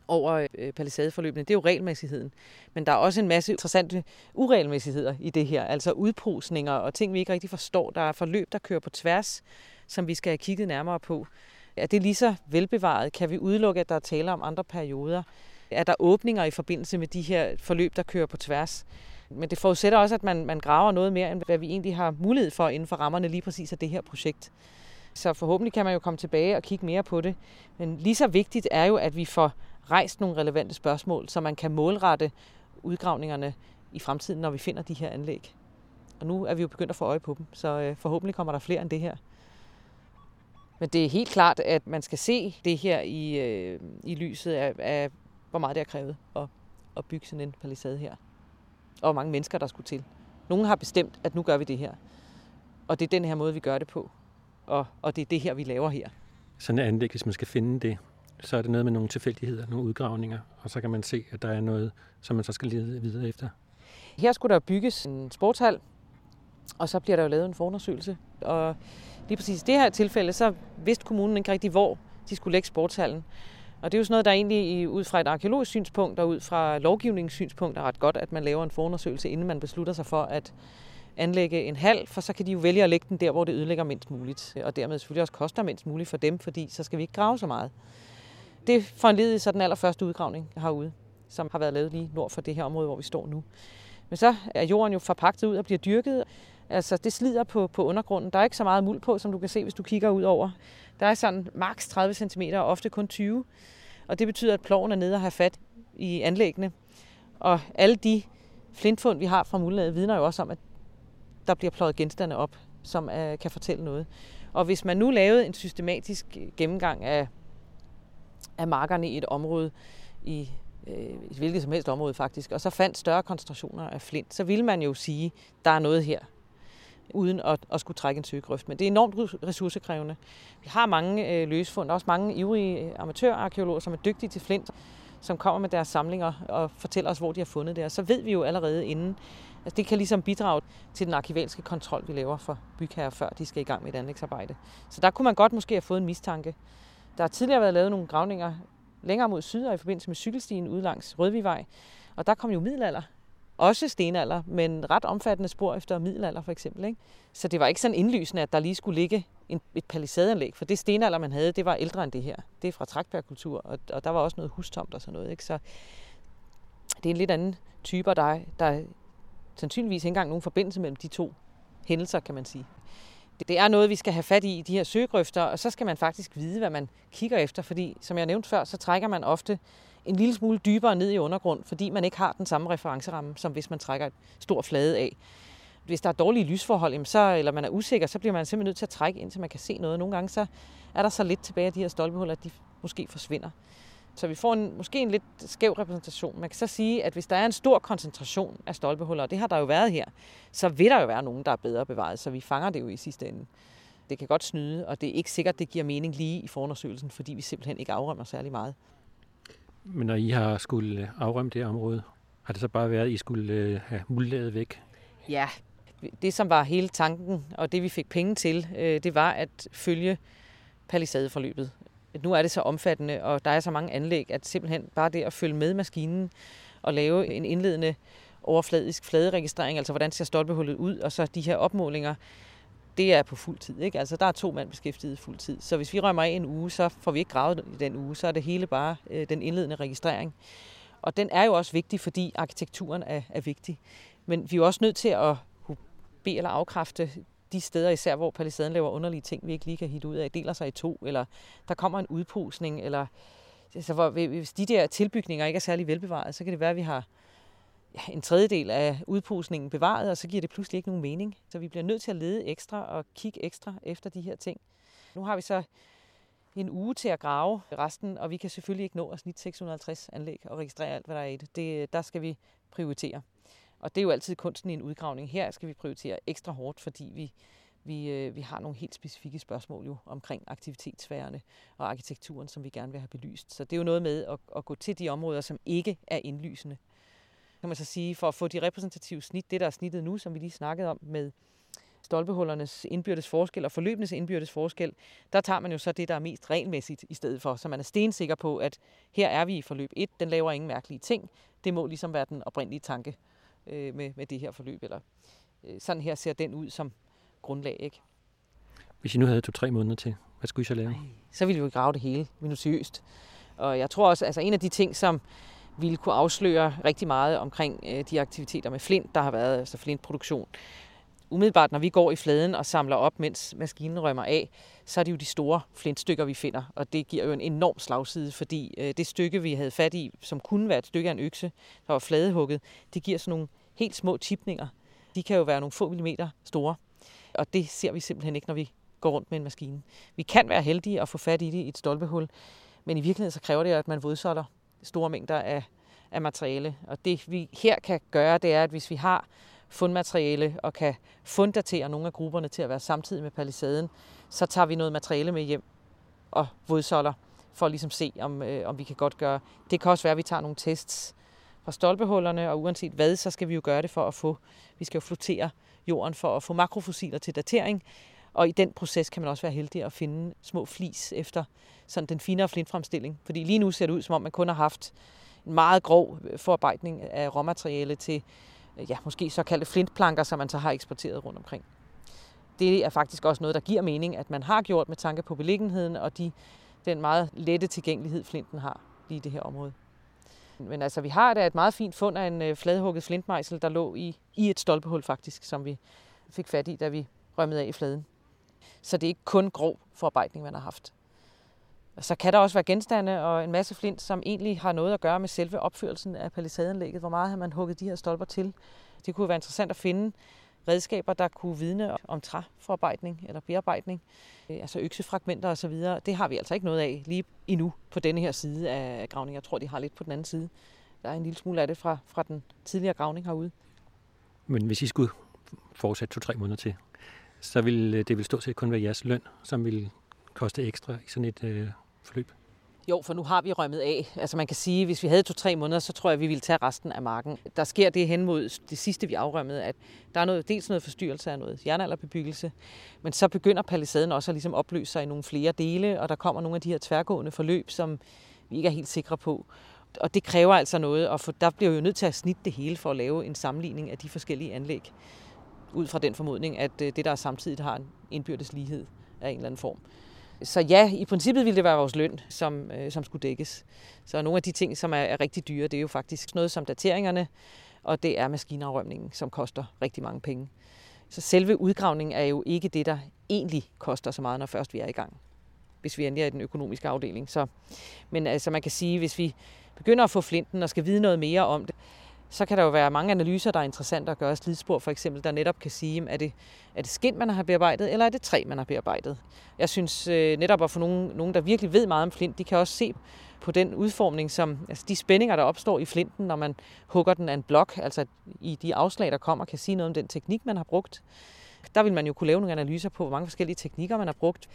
over øh, palisadeforløbene, det er jo regelmæssigheden. Men der er også en masse interessante uregelmæssigheder i det her, altså udposninger og ting, vi ikke rigtig forstår. Der er forløb, der kører på tværs, som vi skal have kigget nærmere på. Er det lige så velbevaret? Kan vi udelukke, at der er tale om andre perioder? Er der åbninger i forbindelse med de her forløb, der kører på tværs? Men det forudsætter også, at man, man graver noget mere, end hvad vi egentlig har mulighed for inden for rammerne lige præcis af det her projekt. Så forhåbentlig kan man jo komme tilbage og kigge mere på det. Men lige så vigtigt er jo, at vi får rejst nogle relevante spørgsmål, så man kan målrette udgravningerne i fremtiden, når vi finder de her anlæg. Og nu er vi jo begyndt at få øje på dem, så øh, forhåbentlig kommer der flere end det her. Men det er helt klart, at man skal se det her i, øh, i lyset af, af, hvor meget det har krævet at, at bygge sådan en palisade her og hvor mange mennesker, der skulle til. Nogle har bestemt, at nu gør vi det her. Og det er den her måde, vi gør det på. Og, og det er det her, vi laver her. Sådan et anlæg, hvis man skal finde det, så er det noget med nogle tilfældigheder, nogle udgravninger, og så kan man se, at der er noget, som man så skal lede videre efter. Her skulle der bygges en sportshal, Og så bliver der jo lavet en forundersøgelse. Og lige præcis i det her tilfælde, så vidste kommunen ikke rigtig, hvor de skulle lægge sportshallen. Og det er jo sådan noget, der egentlig ud fra et arkeologisk synspunkt og ud fra lovgivningssynspunkt er ret godt, at man laver en forundersøgelse, inden man beslutter sig for at anlægge en hal, for så kan de jo vælge at lægge den der, hvor det ødelægger mindst muligt, og dermed selvfølgelig også koster mindst muligt for dem, fordi så skal vi ikke grave så meget. Det foranledede så den allerførste udgravning herude, som har været lavet lige nord for det her område, hvor vi står nu. Men så er jorden jo forpagtet ud og bliver dyrket. Altså, det slider på, på undergrunden. Der er ikke så meget muld på, som du kan se, hvis du kigger ud over. Der er sådan maks 30 cm og ofte kun 20 og det betyder, at ploven er nede og har fat i anlæggene. Og alle de flintfund, vi har fra muldlaget, vidner jo også om, at der bliver pløjet genstande op, som uh, kan fortælle noget. Og hvis man nu lavede en systematisk gennemgang af, af markerne i et område, i øh, hvilket som helst område faktisk, og så fandt større koncentrationer af flint, så ville man jo sige, der er noget her, uden at, at skulle trække en søgegrøft. Men det er enormt ressourcekrævende. Vi har mange øh, løsfund, også mange ivrige amatørarkeologer, som er dygtige til flint, som kommer med deres samlinger og fortæller os, hvor de har fundet det. Og så ved vi jo allerede inden, at det kan ligesom bidrage til den arkivalske kontrol, vi laver for bygherrer, før de skal i gang med et anlægsarbejde. Så der kunne man godt måske have fået en mistanke. Der har tidligere været lavet nogle gravninger længere mod syd og i forbindelse med cykelstien ude langs Rødvigvej. Og der kom jo middelalder også stenalder, men ret omfattende spor efter middelalder for eksempel. Ikke? Så det var ikke sådan indlysende, at der lige skulle ligge en, et palisadeanlæg, for det stenalder, man havde, det var ældre end det her. Det er fra trækbærkultur, og, og der var også noget hustomt og sådan noget. Ikke? Så det er en lidt anden type, der, der er sandsynligvis ikke engang nogen forbindelse mellem de to hændelser, kan man sige. Det er noget, vi skal have fat i i de her søgrøfter, og så skal man faktisk vide, hvad man kigger efter, fordi som jeg nævnte før, så trækker man ofte en lille smule dybere ned i undergrund, fordi man ikke har den samme referenceramme, som hvis man trækker et stor flade af. Hvis der er dårlige lysforhold, så, eller man er usikker, så bliver man simpelthen nødt til at trække ind, så man kan se noget. Nogle gange så er der så lidt tilbage af de her stolpehuller, at de måske forsvinder. Så vi får en, måske en lidt skæv repræsentation. Man kan så sige, at hvis der er en stor koncentration af stolpehuller, og det har der jo været her, så vil der jo være nogen, der er bedre bevaret, så vi fanger det jo i sidste ende. Det kan godt snyde, og det er ikke sikkert, det giver mening lige i forundersøgelsen, fordi vi simpelthen ikke afrømmer særlig meget. Men når I har skulle øh, afrømme det område, har det så bare været, at I skulle øh, have muldlaget væk? Ja, det som var hele tanken, og det vi fik penge til, øh, det var at følge palisadeforløbet. Nu er det så omfattende, og der er så mange anlæg, at simpelthen bare det at følge med maskinen og lave en indledende overfladisk fladeregistrering, altså hvordan ser stolpehullet ud, og så de her opmålinger, det er på fuld tid. Ikke? Altså, der er to mand beskæftiget fuld tid. Så hvis vi rømmer af en uge, så får vi ikke gravet i den uge. Så er det hele bare øh, den indledende registrering. Og den er jo også vigtig, fordi arkitekturen er, er vigtig. Men vi er jo også nødt til at bede eller afkræfte de steder, især hvor palisaden laver underlige ting, vi ikke lige kan hitte ud af, deler sig i to, eller der kommer en udposning, eller altså, hvor, hvis de der tilbygninger ikke er særlig velbevaret, så kan det være, at vi har en tredjedel af udpusningen bevaret, og så giver det pludselig ikke nogen mening. Så vi bliver nødt til at lede ekstra og kigge ekstra efter de her ting. Nu har vi så en uge til at grave resten, og vi kan selvfølgelig ikke nå at snit 650 anlæg og registrere alt, hvad der er i det. det der skal vi prioritere. Og det er jo altid kunsten i en udgravning. Her skal vi prioritere ekstra hårdt, fordi vi, vi, øh, vi har nogle helt specifikke spørgsmål jo omkring aktivitetsværende og arkitekturen, som vi gerne vil have belyst. Så det er jo noget med at, at gå til de områder, som ikke er indlysende kan man så sige, for at få de repræsentative snit, det der er snittet nu, som vi lige snakkede om med stolpehullernes indbyrdes forskel og forløbenes indbyrdes forskel, der tager man jo så det, der er mest regelmæssigt i stedet for, så man er stensikker på, at her er vi i forløb 1, den laver ingen mærkelige ting. Det må ligesom være den oprindelige tanke øh, med, med det her forløb, eller øh, sådan her ser den ud som grundlag, ikke? Hvis I nu havde to-tre måneder til, hvad skulle I så lave? Så ville vi jo grave det hele minutiøst. Og jeg tror også, altså en af de ting, som ville kunne afsløre rigtig meget omkring øh, de aktiviteter med flint, der har været, altså flintproduktion. Umiddelbart, når vi går i fladen og samler op, mens maskinen rømmer af, så er det jo de store flintstykker, vi finder. Og det giver jo en enorm slagside, fordi øh, det stykke, vi havde fat i, som kunne være et stykke af en økse, der var fladehugget, det giver sådan nogle helt små tipninger. De kan jo være nogle få millimeter store. Og det ser vi simpelthen ikke, når vi går rundt med en maskine. Vi kan være heldige at få fat i det i et stolpehul, men i virkeligheden så kræver det, at man vådsolder store mængder af, af materiale. Og det vi her kan gøre, det er, at hvis vi har fundmateriale og kan funddatere nogle af grupperne til at være samtidig med palisaden, så tager vi noget materiale med hjem og vådsolder for ligesom at ligesom se, om, øh, om vi kan godt gøre. Det kan også være, at vi tager nogle tests fra stolpehullerne, og uanset hvad, så skal vi jo gøre det for at få, vi skal jo flotere jorden for at få makrofossiler til datering. Og i den proces kan man også være heldig at finde små flis efter sådan den finere flintfremstilling. Fordi lige nu ser det ud, som om man kun har haft en meget grov øh, forarbejdning af råmateriale til øh, ja, måske såkaldte flintplanker, som man så har eksporteret rundt omkring. Det er faktisk også noget, der giver mening, at man har gjort med tanke på beliggenheden og de, den meget lette tilgængelighed, flinten har lige i det her område. Men altså, vi har da et meget fint fund af en øh, fladhugget flintmejsel, der lå i, i et stolpehul faktisk, som vi fik fat i, da vi rømmede af i fladen. Så det er ikke kun grov forarbejdning, man har haft. Så kan der også være genstande og en masse flint, som egentlig har noget at gøre med selve opførelsen af palisadeanlægget. Hvor meget har man hugget de her stolper til? Det kunne være interessant at finde redskaber, der kunne vidne om træforarbejdning eller bearbejdning, øh, altså øksefragmenter osv. Det har vi altså ikke noget af lige endnu på denne her side af gravningen. Jeg tror, de har lidt på den anden side. Der er en lille smule af det fra, fra den tidligere gravning herude. Men hvis I skulle fortsætte to-tre måneder til, så vil øh, det vil stort set kun være jeres løn, som vil koste ekstra i sådan et øh, forløb? Jo, for nu har vi rømmet af. Altså man kan sige, at hvis vi havde to-tre måneder, så tror jeg, at vi ville tage resten af marken. Der sker det hen mod det sidste, vi afrømmede, at der er noget, dels noget forstyrrelse af noget jernalderbebyggelse, men så begynder palisaden også at ligesom opløse sig i nogle flere dele, og der kommer nogle af de her tværgående forløb, som vi ikke er helt sikre på. Og det kræver altså noget, og for der bliver jo nødt til at snitte det hele for at lave en sammenligning af de forskellige anlæg, ud fra den formodning, at øh, det, der samtidig har en indbyrdes lighed af en eller anden form. Så ja, i princippet ville det være vores løn, som, øh, som skulle dækkes. Så nogle af de ting, som er, er rigtig dyre, det er jo faktisk noget som dateringerne, og det er maskinafrømningen, som koster rigtig mange penge. Så selve udgravningen er jo ikke det, der egentlig koster så meget, når først vi er i gang. Hvis vi endelig er i den økonomiske afdeling. Så, men altså man kan sige, hvis vi begynder at få flinten og skal vide noget mere om det, så kan der jo være mange analyser, der er interessante at gøre. Slidspor for eksempel, der netop kan sige, er det, er det skind, man har bearbejdet, eller er det træ, man har bearbejdet. Jeg synes øh, netop at få nogen, nogen, der virkelig ved meget om flint, de kan også se på den udformning, som altså de spændinger, der opstår i flinten, når man hugger den af en blok, altså i de afslag, der kommer, kan sige noget om den teknik, man har brugt. Der vil man jo kunne lave nogle analyser på, hvor mange forskellige teknikker man har brugt.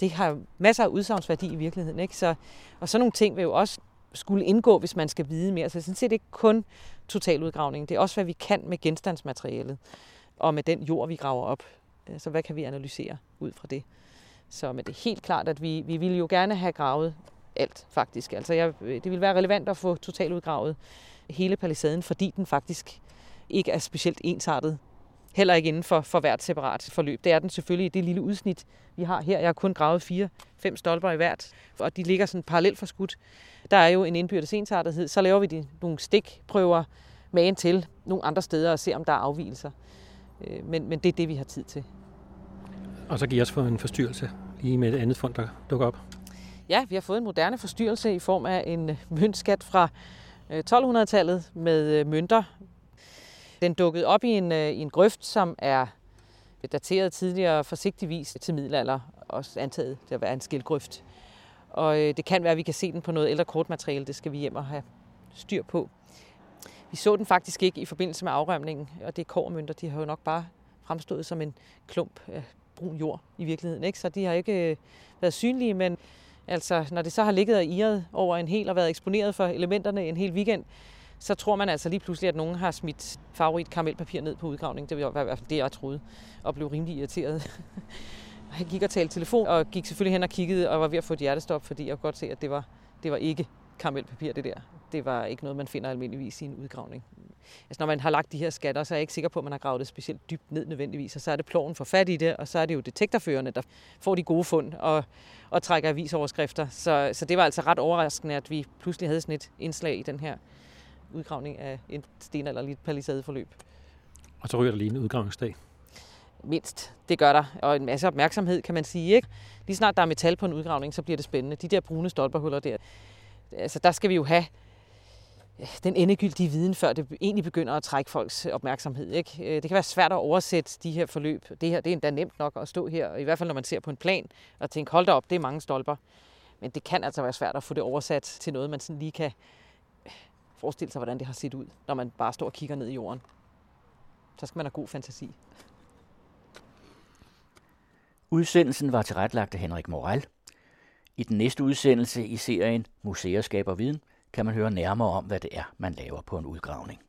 Det har masser af udsagnsværdi i virkeligheden. Ikke? Så, og sådan nogle ting vil jo også skulle indgå, hvis man skal vide mere. Så det er sådan set ikke kun totaludgravningen. Det er også, hvad vi kan med genstandsmaterialet og med den jord, vi graver op. Øh, så hvad kan vi analysere ud fra det? Så men det er helt klart, at vi, vi ville jo gerne have gravet alt, faktisk. Altså, jeg, øh, det ville være relevant at få totaludgravet hele palisaden, fordi den faktisk ikke er specielt ensartet. Heller ikke inden for, for hvert separat forløb. Det er den selvfølgelig i det lille udsnit, vi har her. Jeg har kun gravet fire, fem stolper i hvert, og de ligger sådan parallelt for skudt. Der er jo en indbyrdes ensartethed. Så laver vi de, nogle stikprøver med en til nogle andre steder og se, om der er afvielser. Øh, men, men det er det, vi har tid til. Og så giver også få en forstyrrelse lige med et andet fund, der dukker op. Ja, vi har fået en moderne forstyrrelse i form af en møntskat fra 1200-tallet øh, med øh, mønter. Den dukkede op i en, øh, i en grøft, som er dateret tidligere forsigtigvis til middelalder, også antaget til at være en skildgrøft. Og øh, det kan være, at vi kan se den på noget ældre kortmateriale. Det skal vi hjem og have styr på. Vi så den faktisk ikke i forbindelse med afrømningen, og det er kårmønter, de har jo nok bare fremstået som en klump af brun jord i virkeligheden. Ikke? Så de har ikke øh, været synlige, men altså, når det så har ligget og irret over en hel og været eksponeret for elementerne en hel weekend, så tror man altså lige pludselig, at nogen har smidt favorit karamelpapir ned på udgravningen. Det var i hvert fald det, jeg troede, og blev rimelig irriteret. (laughs) jeg gik og talte telefon, og gik selvfølgelig hen og kiggede, og var ved at få et hjertestop, fordi jeg kunne godt se, at det var, det var ikke karamelpapir, det der. Det var ikke noget, man finder almindeligvis i en udgravning. Altså, når man har lagt de her skatter, så er jeg ikke sikker på, at man har gravet det specielt dybt ned nødvendigvis. Og så er det ploven for fat i det, og så er det jo detektorførende, der får de gode fund og, og trækker avisoverskrifter. Så, så det var altså ret overraskende, at vi pludselig havde sådan et indslag i den her udgravning af en stenalderligt palisadeforløb. Og så ryger der lige en udgravningsdag. Mindst. Det gør der. Og en masse opmærksomhed, kan man sige. Ikke? Lige snart der er metal på en udgravning, så bliver det spændende. De der brune stolperhuller der, altså der skal vi jo have den endegyldige viden, før det egentlig begynder at trække folks opmærksomhed. Ikke? Øh, det kan være svært at oversætte de her forløb. Det her det er endda nemt nok at stå her, i hvert fald når man ser på en plan, og tænke, hold da op, det er mange stolper. Men det kan altså være svært at få det oversat til noget, man sådan lige kan forestille sig, hvordan det har set ud, når man bare står og kigger ned i jorden. Så skal man have god fantasi. Udsendelsen var tilrettelagt af Henrik Moral. I den næste udsendelse i serien Museer skaber viden kan man høre nærmere om, hvad det er, man laver på en udgravning.